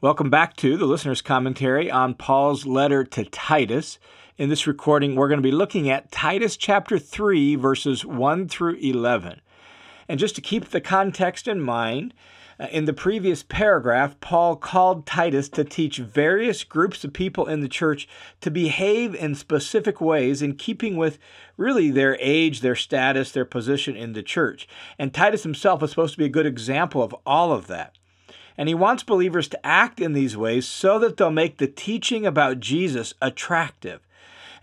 Welcome back to the listener's commentary on Paul's letter to Titus. In this recording, we're going to be looking at Titus chapter 3, verses 1 through 11. And just to keep the context in mind, uh, in the previous paragraph, Paul called Titus to teach various groups of people in the church to behave in specific ways in keeping with really their age, their status, their position in the church. And Titus himself is supposed to be a good example of all of that. And he wants believers to act in these ways so that they'll make the teaching about Jesus attractive.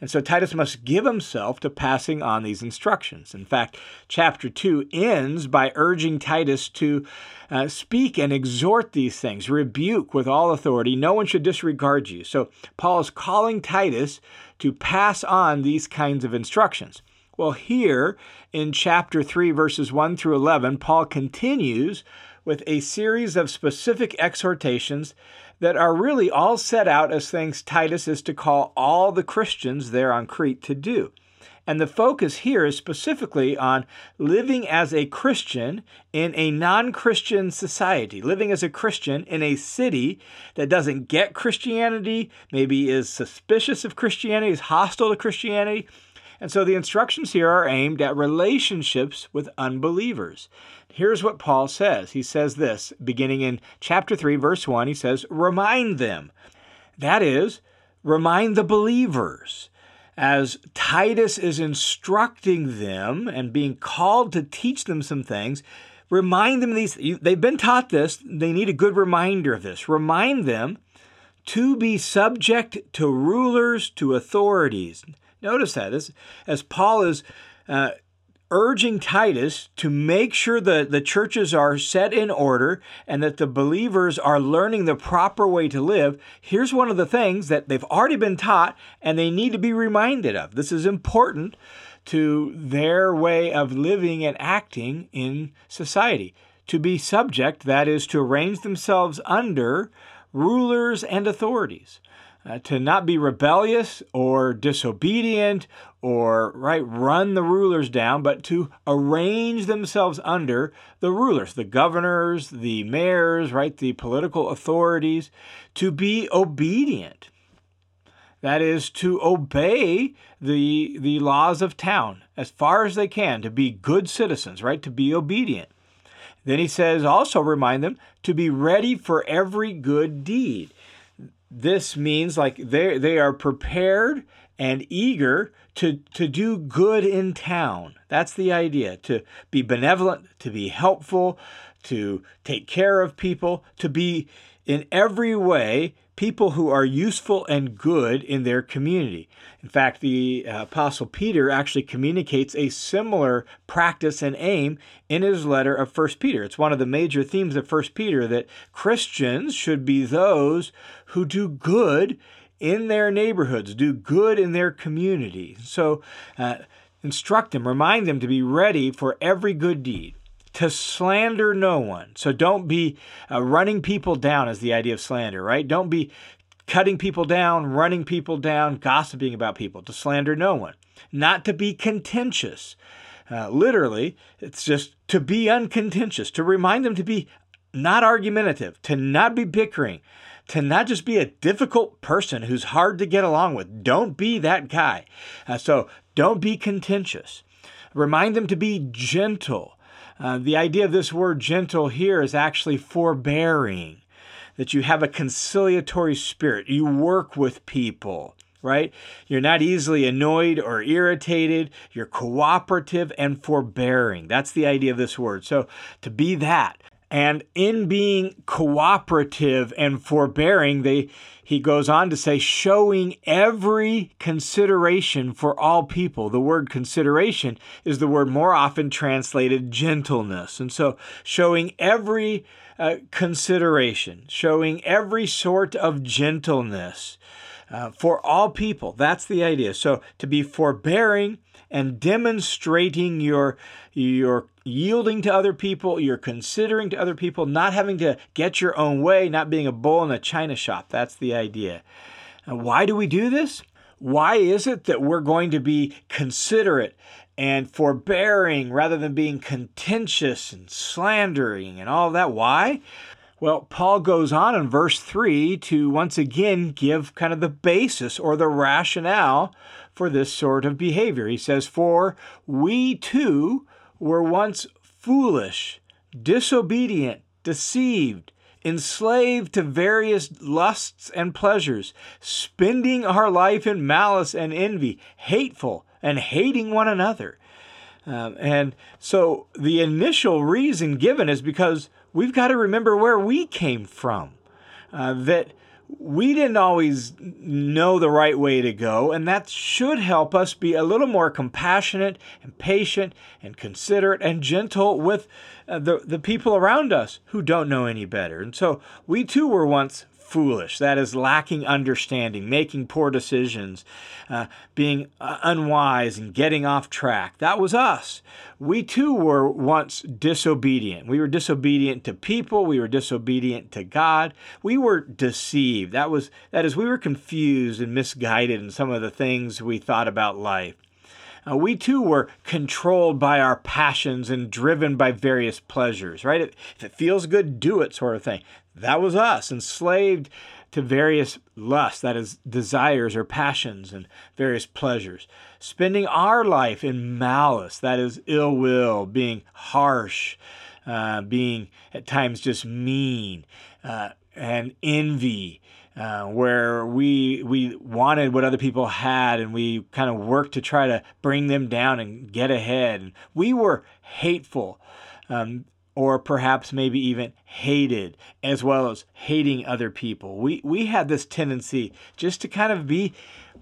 And so Titus must give himself to passing on these instructions. In fact, chapter 2 ends by urging Titus to uh, speak and exhort these things, rebuke with all authority. No one should disregard you. So Paul is calling Titus to pass on these kinds of instructions. Well, here in chapter 3, verses 1 through 11, Paul continues with a series of specific exhortations that are really all set out as things Titus is to call all the Christians there on Crete to do. And the focus here is specifically on living as a Christian in a non Christian society, living as a Christian in a city that doesn't get Christianity, maybe is suspicious of Christianity, is hostile to Christianity, and so the instructions here are aimed at relationships with unbelievers. Here's what Paul says. He says this, beginning in chapter 3, verse 1, he says, Remind them. That is, remind the believers. As Titus is instructing them and being called to teach them some things, remind them these. They've been taught this, they need a good reminder of this. Remind them to be subject to rulers, to authorities. Notice that as, as Paul is uh, urging Titus to make sure that the churches are set in order and that the believers are learning the proper way to live, here's one of the things that they've already been taught and they need to be reminded of. This is important to their way of living and acting in society. To be subject, that is, to arrange themselves under rulers and authorities uh, to not be rebellious or disobedient or right run the rulers down but to arrange themselves under the rulers the governors the mayors right the political authorities to be obedient. That is to obey the the laws of town as far as they can to be good citizens right to be obedient. Then he says also remind them to be ready for every good deed this means like they they are prepared and eager to to do good in town. That's the idea. To be benevolent, to be helpful, to take care of people, to be in every way people who are useful and good in their community. In fact, the uh, Apostle Peter actually communicates a similar practice and aim in his letter of 1 Peter. It's one of the major themes of 1 Peter that Christians should be those who do good in their neighborhoods, do good in their community. So, uh, instruct them, remind them to be ready for every good deed to slander no one. So don't be uh, running people down, is the idea of slander, right? Don't be cutting people down, running people down, gossiping about people, to slander no one. Not to be contentious. Uh, literally, it's just to be uncontentious, to remind them to be not argumentative, to not be bickering, to not just be a difficult person who's hard to get along with. Don't be that guy. Uh, so don't be contentious. Remind them to be gentle uh, the idea of this word gentle here is actually forbearing, that you have a conciliatory spirit. You work with people, right? You're not easily annoyed or irritated. You're cooperative and forbearing. That's the idea of this word. So to be that. And in being cooperative and forbearing, they he goes on to say, showing every consideration for all people. The word consideration is the word more often translated gentleness. And so, showing every uh, consideration, showing every sort of gentleness uh, for all people. That's the idea. So, to be forbearing and demonstrating your your yielding to other people, you're considering to other people, not having to get your own way, not being a bull in a china shop. That's the idea. And why do we do this? Why is it that we're going to be considerate and forbearing rather than being contentious and slandering and all that? Why? Well, Paul goes on in verse 3 to once again give kind of the basis or the rationale for this sort of behavior. He says, For we too were once foolish, disobedient, deceived, enslaved to various lusts and pleasures, spending our life in malice and envy, hateful and hating one another. Um, and so the initial reason given is because we've got to remember where we came from. Uh, that we didn't always know the right way to go, and that should help us be a little more compassionate and patient and considerate and gentle with the, the people around us who don't know any better. And so we too were once foolish. That is lacking understanding, making poor decisions, uh, being uh, unwise, and getting off track. That was us. We too were once disobedient. We were disobedient to people. We were disobedient to God. We were deceived. That was that is we were confused and misguided in some of the things we thought about life. Uh, we too were controlled by our passions and driven by various pleasures, right? If it feels good, do it, sort of thing. That was us, enslaved to various lusts, that is, desires or passions and various pleasures. Spending our life in malice, that is, ill will, being harsh, uh, being at times just mean, uh, and envy. Uh, where we we wanted what other people had, and we kind of worked to try to bring them down and get ahead. And we were hateful. Um, or perhaps maybe even hated, as well as hating other people. We, we had this tendency just to kind of be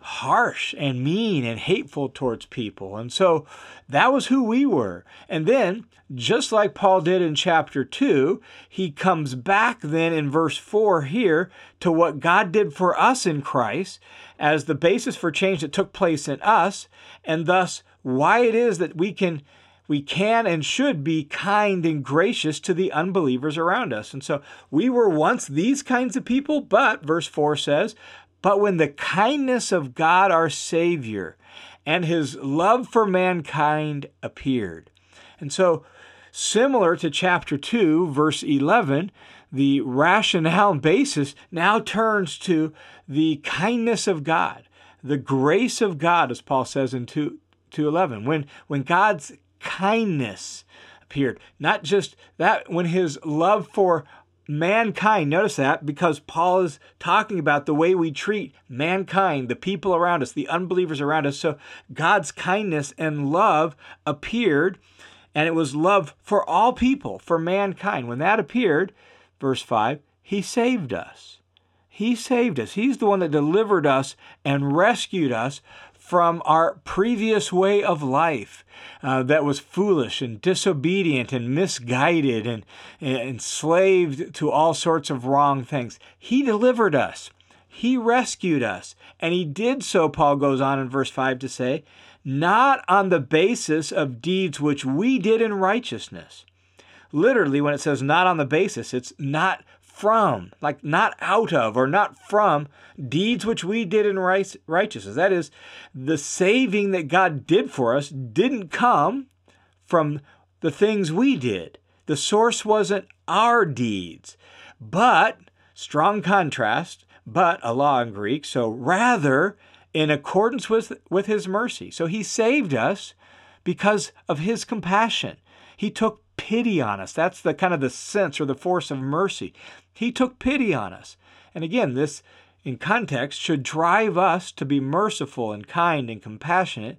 harsh and mean and hateful towards people. And so that was who we were. And then, just like Paul did in chapter 2, he comes back then in verse 4 here to what God did for us in Christ as the basis for change that took place in us, and thus why it is that we can we can and should be kind and gracious to the unbelievers around us. And so we were once these kinds of people, but verse 4 says, But when the kindness of God our Savior and his love for mankind appeared. And so, similar to chapter 2, verse 11, the rationale and basis now turns to the kindness of God, the grace of God, as Paul says in 2, 211. When, when God's kindness appeared. Not just that, when his love for mankind, notice that because Paul is talking about the way we treat mankind, the people around us, the unbelievers around us. So God's kindness and love appeared, and it was love for all people, for mankind. When that appeared, verse 5, he saved us. He saved us. He's the one that delivered us and rescued us from our previous way of life uh, that was foolish and disobedient and misguided and, and enslaved to all sorts of wrong things. He delivered us. He rescued us. And he did so, Paul goes on in verse 5 to say, not on the basis of deeds which we did in righteousness. Literally, when it says not on the basis, it's not from, like not out of or not from deeds which we did in right, righteousness. That is, the saving that God did for us didn't come from the things we did. The source wasn't our deeds, but, strong contrast, but alla in Greek, so rather in accordance with, with his mercy. So he saved us because of his compassion. He took pity on us. That's the kind of the sense or the force of mercy. He took pity on us. And again, this in context should drive us to be merciful and kind and compassionate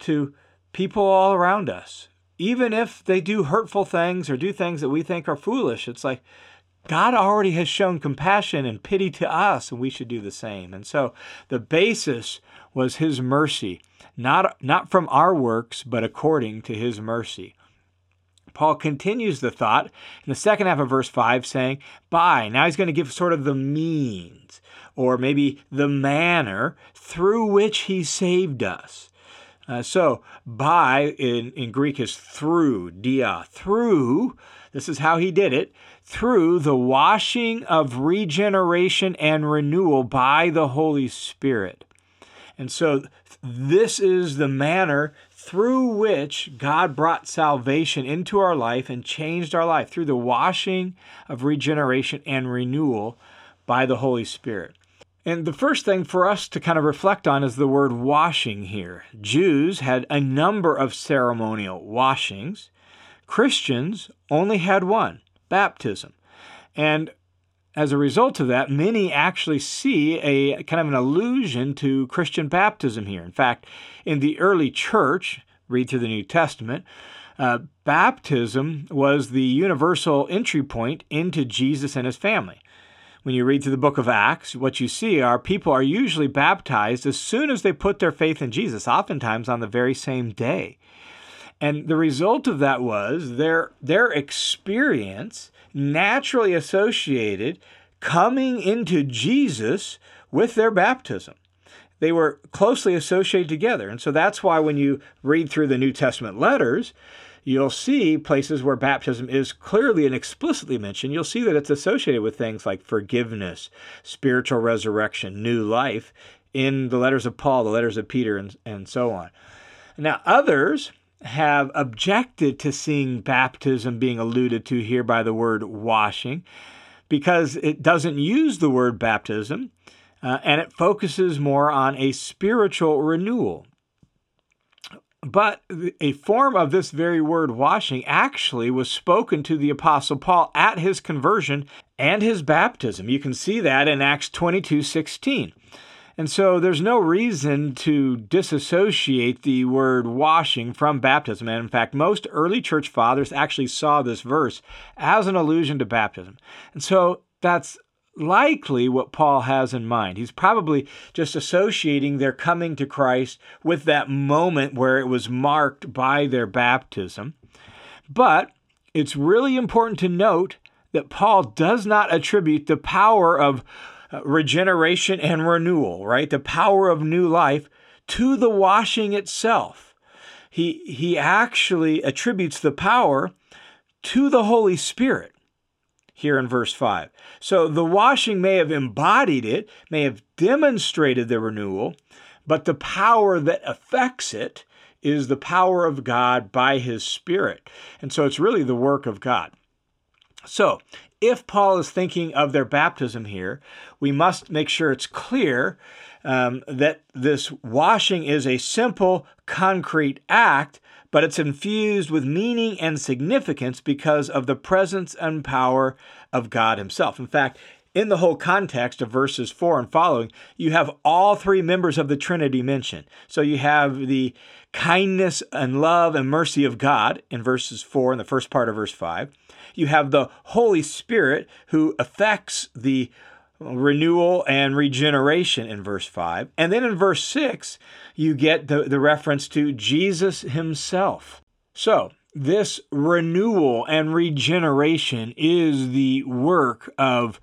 to people all around us. Even if they do hurtful things or do things that we think are foolish, it's like God already has shown compassion and pity to us, and we should do the same. And so the basis was His mercy, not, not from our works, but according to His mercy. Paul continues the thought in the second half of verse 5, saying, By. Now he's going to give sort of the means, or maybe the manner through which he saved us. Uh, so, by in, in Greek is through, dia, through, this is how he did it, through the washing of regeneration and renewal by the Holy Spirit. And so, this is the manner through which God brought salvation into our life and changed our life through the washing of regeneration and renewal by the Holy Spirit. And the first thing for us to kind of reflect on is the word washing here. Jews had a number of ceremonial washings. Christians only had one baptism. And as a result of that, many actually see a kind of an allusion to Christian baptism here. In fact, in the early church, read through the New Testament, uh, baptism was the universal entry point into Jesus and his family. When you read through the book of Acts, what you see are people are usually baptized as soon as they put their faith in Jesus, oftentimes on the very same day. And the result of that was their, their experience naturally associated coming into Jesus with their baptism. They were closely associated together. And so that's why when you read through the New Testament letters, you'll see places where baptism is clearly and explicitly mentioned. You'll see that it's associated with things like forgiveness, spiritual resurrection, new life in the letters of Paul, the letters of Peter, and, and so on. Now, others have objected to seeing baptism being alluded to here by the word washing because it doesn't use the word baptism uh, and it focuses more on a spiritual renewal. But a form of this very word washing actually was spoken to the Apostle Paul at his conversion and his baptism. You can see that in Acts 22 16. And so there's no reason to disassociate the word washing from baptism. And in fact, most early church fathers actually saw this verse as an allusion to baptism. And so that's likely what Paul has in mind. He's probably just associating their coming to Christ with that moment where it was marked by their baptism. But it's really important to note that Paul does not attribute the power of Uh, regeneration and renewal, right? The power of new life to the washing itself. He, he actually attributes the power to the Holy Spirit here in verse 5. So the washing may have embodied it, may have demonstrated the renewal, but the power that affects it is the power of God by his Spirit. And so it's really the work of God. So, if Paul is thinking of their baptism here, we must make sure it's clear um, that this washing is a simple, concrete act, but it's infused with meaning and significance because of the presence and power of God Himself. In fact, in the whole context of verses 4 and following, you have all three members of the Trinity mentioned. So you have the kindness and love and mercy of God in verses 4 and the first part of verse 5 you have the Holy Spirit who affects the renewal and regeneration in verse 5. And then in verse 6, you get the, the reference to Jesus himself. So, this renewal and regeneration is the work of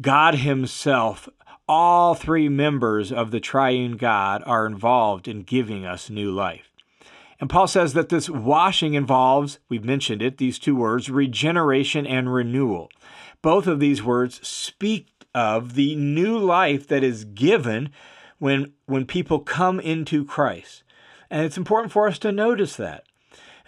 God Himself. All three members of the triune God are involved in giving us new life. And Paul says that this washing involves, we've mentioned it, these two words, regeneration and renewal. Both of these words speak of the new life that is given when, when people come into Christ. And it's important for us to notice that.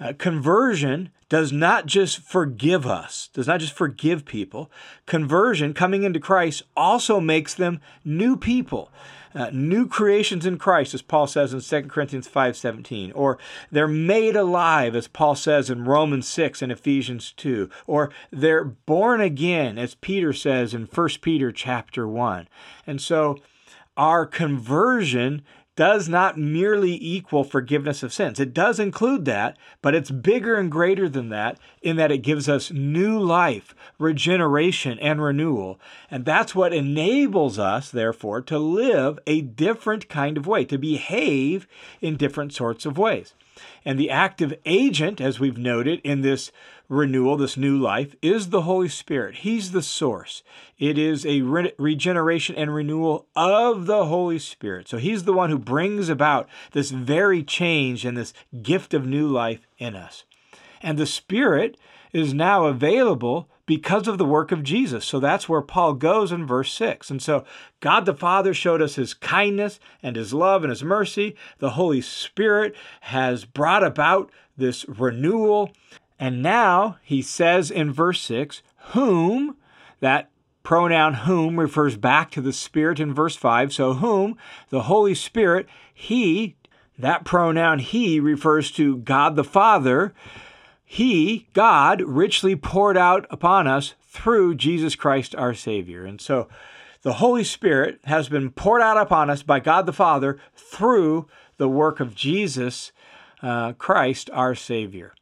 Uh, conversion does not just forgive us, does not just forgive people. Conversion, coming into Christ, also makes them new people uh, new creations in Christ, as Paul says in 2 Corinthians 5.17, or they're made alive, as Paul says in Romans 6 and Ephesians 2, or they're born again, as Peter says in 1 Peter chapter 1. And so our conversion does not merely equal forgiveness of sins. It does include that, but it's bigger and greater than that in that it gives us new life, regeneration, and renewal. And that's what enables us, therefore, to live a different kind of way, to behave in different sorts of ways. And the active agent, as we've noted in this renewal, this new life, is the Holy Spirit. He's the source. It is a re- regeneration and renewal of the Holy Spirit. So He's the one who brings about this very change and this gift of new life in us. And the Spirit is now available because of the work of Jesus. So that's where Paul goes in verse 6. And so God the Father showed us his kindness and his love and his mercy. The Holy Spirit has brought about this renewal. And now he says in verse 6, whom, that pronoun whom refers back to the Spirit in verse 5. So, whom, the Holy Spirit, he, that pronoun he refers to God the Father. He, God, richly poured out upon us through Jesus Christ our Savior. And so the Holy Spirit has been poured out upon us by God the Father through the work of Jesus uh, Christ our Savior.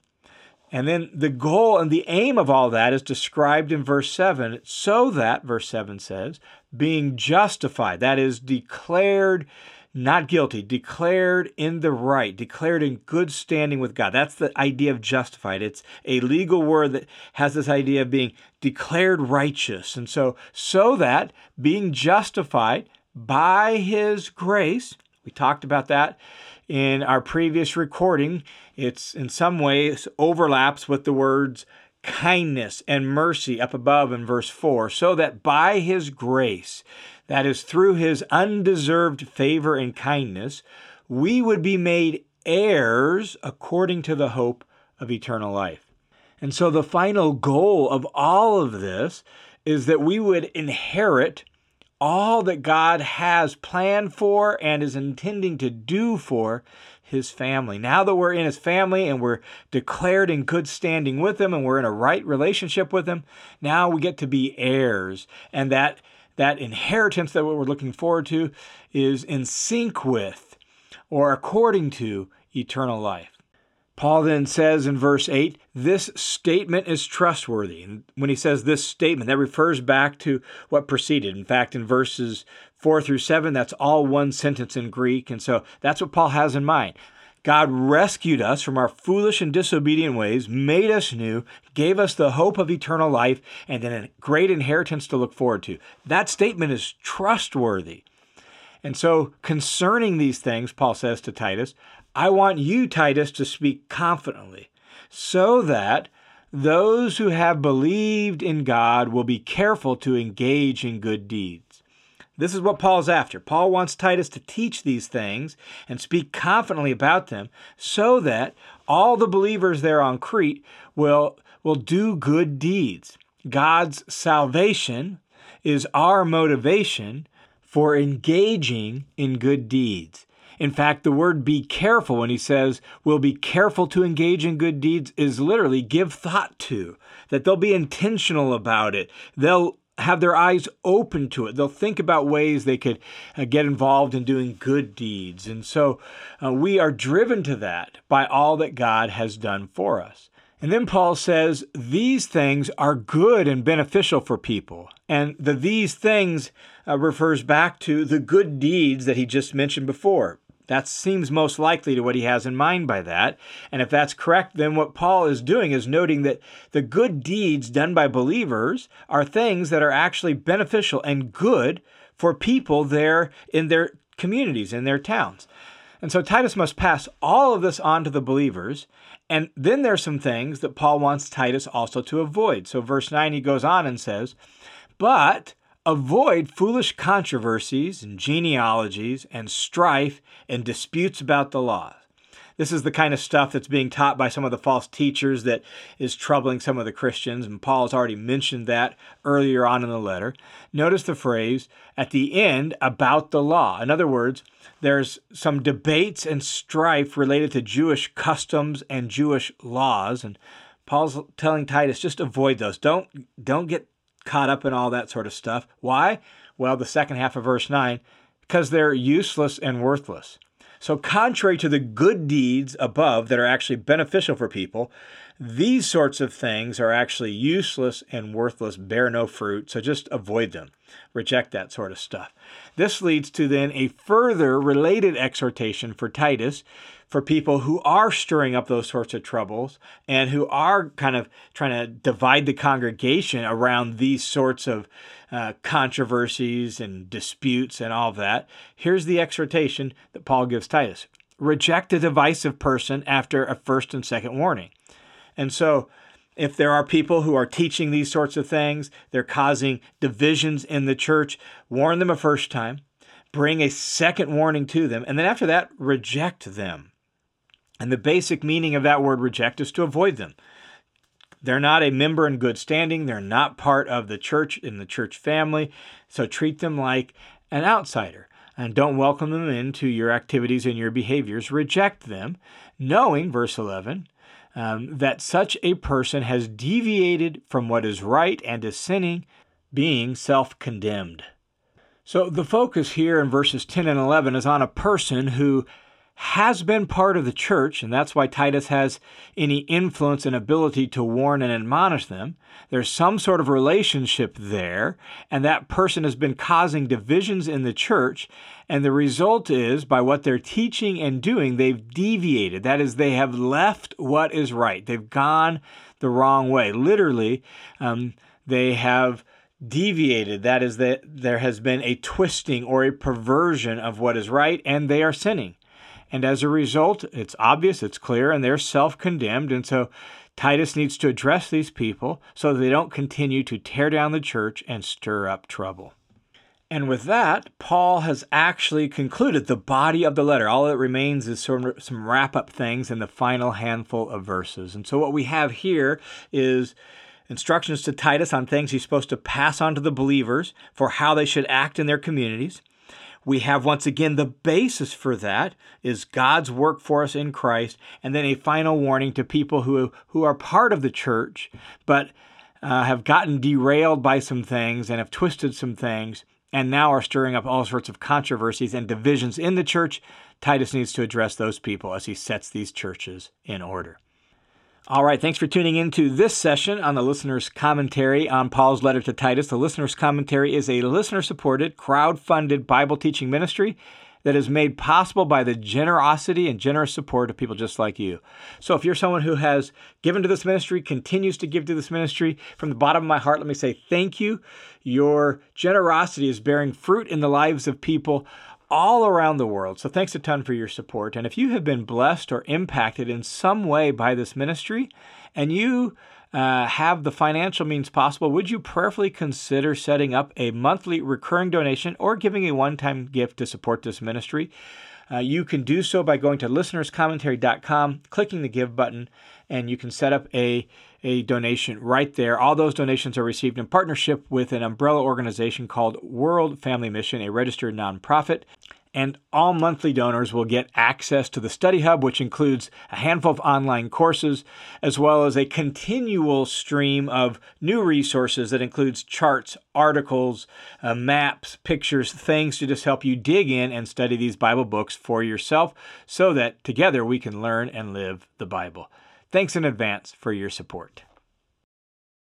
And then the goal and the aim of all that is described in verse 7 so that, verse 7 says, being justified, that is, declared not guilty, declared in the right, declared in good standing with God. That's the idea of justified. It's a legal word that has this idea of being declared righteous. And so, so that being justified by His grace, we talked about that in our previous recording. It's in some ways overlaps with the words kindness and mercy up above in verse 4, so that by his grace, that is, through his undeserved favor and kindness, we would be made heirs according to the hope of eternal life. And so the final goal of all of this is that we would inherit all that God has planned for and is intending to do for his family. Now that we're in his family and we're declared in good standing with him and we're in a right relationship with him, now we get to be heirs. And that that inheritance that we're looking forward to is in sync with or according to eternal life. Paul then says in verse 8, this statement is trustworthy. And when he says this statement, that refers back to what preceded. In fact, in verses 4 through 7, that's all one sentence in Greek. And so that's what Paul has in mind. God rescued us from our foolish and disobedient ways, made us new, gave us the hope of eternal life, and then a great inheritance to look forward to. That statement is trustworthy. And so, concerning these things, Paul says to Titus, I want you, Titus, to speak confidently, so that those who have believed in God will be careful to engage in good deeds. This is what Paul's after. Paul wants Titus to teach these things and speak confidently about them so that all the believers there on Crete will, will do good deeds. God's salvation is our motivation for engaging in good deeds. In fact, the word be careful, when he says we'll be careful to engage in good deeds, is literally give thought to, that they'll be intentional about it. They'll have their eyes open to it. They'll think about ways they could uh, get involved in doing good deeds. And so uh, we are driven to that by all that God has done for us. And then Paul says, these things are good and beneficial for people. And the these things uh, refers back to the good deeds that he just mentioned before. That seems most likely to what he has in mind by that. And if that's correct, then what Paul is doing is noting that the good deeds done by believers are things that are actually beneficial and good for people there in their communities, in their towns. And so Titus must pass all of this on to the believers. And then there's some things that Paul wants Titus also to avoid. So verse 9, he goes on and says, But avoid foolish controversies and genealogies and strife and disputes about the law. This is the kind of stuff that's being taught by some of the false teachers that is troubling some of the Christians, and Paul has already mentioned that earlier on in the letter. Notice the phrase at the end about the law. In other words, there's some debates and strife related to Jewish customs and Jewish laws, and Paul's telling Titus just avoid those. Don't don't get caught up in all that sort of stuff. Why? Well, the second half of verse 9, because they're useless and worthless. So, contrary to the good deeds above that are actually beneficial for people, these sorts of things are actually useless and worthless, bear no fruit, so just avoid them. Reject that sort of stuff. This leads to then a further related exhortation for Titus for people who are stirring up those sorts of troubles and who are kind of trying to divide the congregation around these sorts of uh, controversies and disputes and all of that. Here's the exhortation that Paul gives Titus reject a divisive person after a first and second warning. And so, if there are people who are teaching these sorts of things, they're causing divisions in the church, warn them a first time, bring a second warning to them, and then after that, reject them. And the basic meaning of that word reject is to avoid them. They're not a member in good standing. They're not part of the church in the church family. So treat them like an outsider and don't welcome them into your activities and your behaviors. Reject them, knowing, verse 11, um, that such a person has deviated from what is right and is sinning, being self condemned. So the focus here in verses 10 and 11 is on a person who has been part of the church, and that's why Titus has any influence and ability to warn and admonish them. There's some sort of relationship there, and that person has been causing divisions in the church. And the result is, by what they're teaching and doing, they've deviated. That is, they have left what is right. They've gone the wrong way. Literally, um, they have deviated. That is, that there has been a twisting or a perversion of what is right, and they are sinning. And as a result, it's obvious, it's clear, and they're self condemned. And so Titus needs to address these people so they don't continue to tear down the church and stir up trouble. And with that, Paul has actually concluded the body of the letter. All that remains is some, some wrap up things in the final handful of verses. And so what we have here is instructions to Titus on things he's supposed to pass on to the believers for how they should act in their communities we have once again the basis for that is God's work for us in Christ, and then a final warning to people who who are part of the church but uh, have gotten derailed by some things and have twisted some things, and now are stirring up all sorts of controversies and divisions in the church. Titus needs to address those people as he sets these churches in order. All right, thanks for tuning in to this session on the listener's commentary on Paul's letter to Titus. The listener's commentary is a listener supported, crowd funded Bible teaching ministry that is made possible by the generosity and generous support of people just like you. So if you're someone who has given to this ministry, continues to give to this ministry, from the bottom of my heart, let me say thank you. Your generosity is bearing fruit in the lives of people all around the world. So thanks a ton for your support. And if you have been blessed or impacted in some way by this ministry and you uh, have the financial means possible, would you prayerfully consider setting up a monthly recurring donation or giving a one time gift to support this ministry? Uh, you can do so by going to listenerscommentary.com, clicking the give button, and you can set up a a donation right there. All those donations are received in partnership with an umbrella organization called World Family Mission, a registered nonprofit. And all monthly donors will get access to the Study Hub, which includes a handful of online courses, as well as a continual stream of new resources that includes charts, articles, uh, maps, pictures, things to just help you dig in and study these Bible books for yourself so that together we can learn and live the Bible. Thanks in advance for your support.